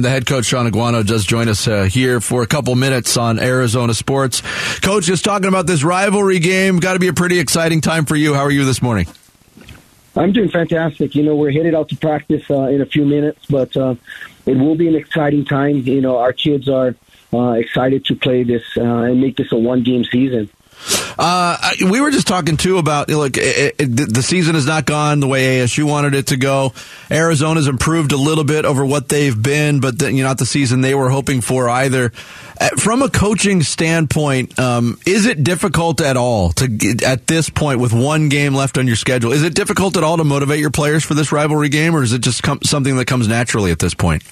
The head coach Shaun Aguano does join us uh, here for a couple minutes on Arizona Sports. Coach, just talking about this rivalry game. Got to be a pretty exciting time for you. How are you this morning? I'm doing fantastic. You know, we're headed out to practice uh, in a few minutes, but uh, it will be an exciting time. You know, our kids are uh, excited to play this uh, and make this a one game season. Uh, we were just talking too about look, it, it, the season has not gone the way ASU wanted it to go. Arizona's improved a little bit over what they've been, but the, you know, not the season they were hoping for either. Uh, from a coaching standpoint, um, is it difficult at all to at this point with one game left on your schedule? Is it difficult at all to motivate your players for this rivalry game, or is it just com- something that comes naturally at this point?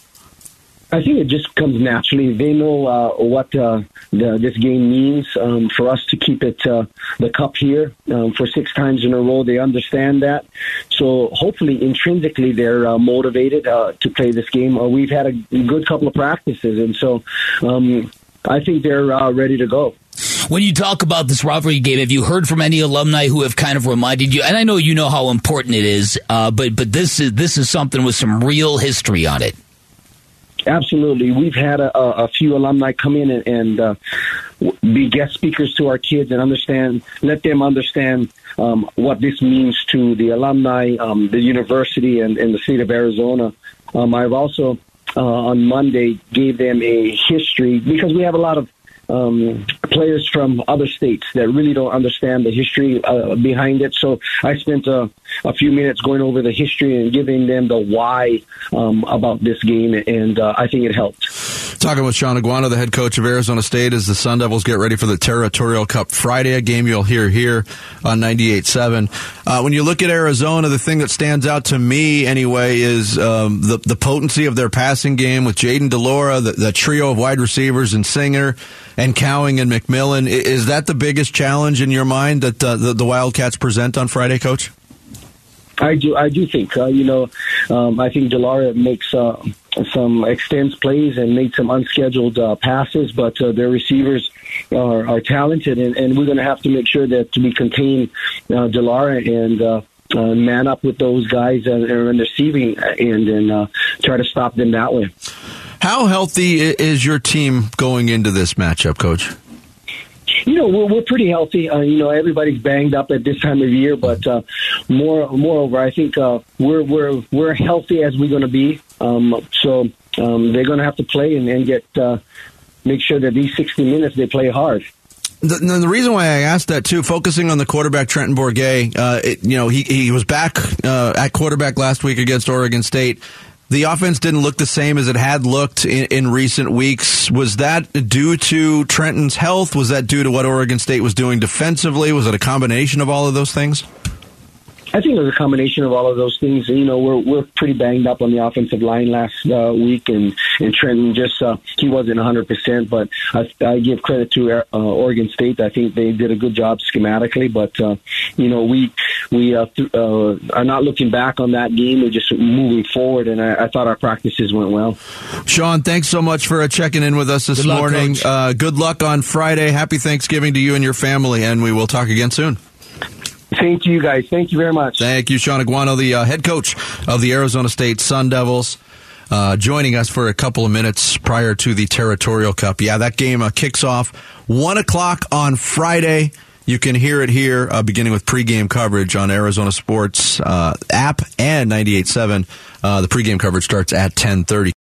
I think it just comes naturally. They know uh, what uh, the, this game means um, for us to keep it uh, the cup here um, for six times in a row. They understand that, so hopefully intrinsically they're uh, motivated uh, to play this game. Uh, we've had a good couple of practices, and so um, I think they're ready to go. When you talk about this rivalry game, have you heard from any alumni who have kind of reminded you? And I know you know how important it is, but but this is this is something with some real history on it. Absolutely. We've had a, a few alumni come in and, and uh, be guest speakers to our kids and understand, let them understand um, what this means to the alumni, um, the university, and, and, the state of Arizona. Um, I've also uh, on Monday gave them a history because we have a lot of um, players from other states that really don't understand the history uh, behind it. So I spent a, a, few minutes going over the history and giving them the why um, about this game, and uh, I think it helped. Talking with Shaun Aguano, the head coach of Arizona State, as the Sun Devils get ready for the Territorial Cup Friday, a game you'll hear here on 98.7. Uh, when you look at Arizona, the thing that stands out to me anyway is um, the, the potency of their passing game with Jayden de Laura, the, the trio of wide receivers and Singer and Cowing and McMillan. Is that the biggest challenge in your mind that uh, the, the, Wildcats present on Friday, Coach? I do. I do think. Uh, you know, um, I think de Laura makes uh, some extends plays and made some unscheduled uh, passes, but uh, their receivers are, are talented, and, and we're going to have to make sure that we contain uh, de Laura and. Uh, uh, man up with those guys that are in the receiving end and uh, try to stop them that way. How healthy is your team going into this matchup, Coach? You know, we're, we're pretty healthy. Uh, you know, everybody's banged up at this time of year, but uh, more moreover, I think uh, we're we're we're healthy as we're going to be. Um, so um, they're going to have to play and, and get uh, make sure that these 60 minutes they play hard. The, the, reason why I asked that too, focusing on the quarterback Trenton Bourguet, uh, it, you know, he he was back uh, at quarterback last week against Oregon State the offense didn't look the same as it had looked in, in, recent weeks. Was that due to Trenton's health? Was that due to what Oregon State was doing defensively? Was it a combination of all of those things? I think it was a combination of all of those things. You know, we're we're pretty banged up on the offensive line last uh, week, and and Trenton just uh, he wasn't 100, percent but I, I give credit to uh, Oregon State. I think they did a good job schematically, but uh, you know we we uh, th- uh, are not looking back on that game. We're just moving forward, and I, I thought our practices went well. Shaun, thanks so much for uh, checking in with us this good morning. Luck, uh, good luck on Friday. Happy Thanksgiving to you and your family, and we will talk again soon. Thank you, guys. Thank you very much. Thank you, Shaun Aguano, the uh, head coach of the Arizona State Sun Devils. Uh, joining us for a couple of minutes prior to the Territorial Cup. Yeah, that game uh, kicks off 1 o'clock on Friday. You can hear it here, uh, beginning with pregame coverage on Arizona Sports uh, app and 98.7. Uh, the pregame coverage starts at 10.30.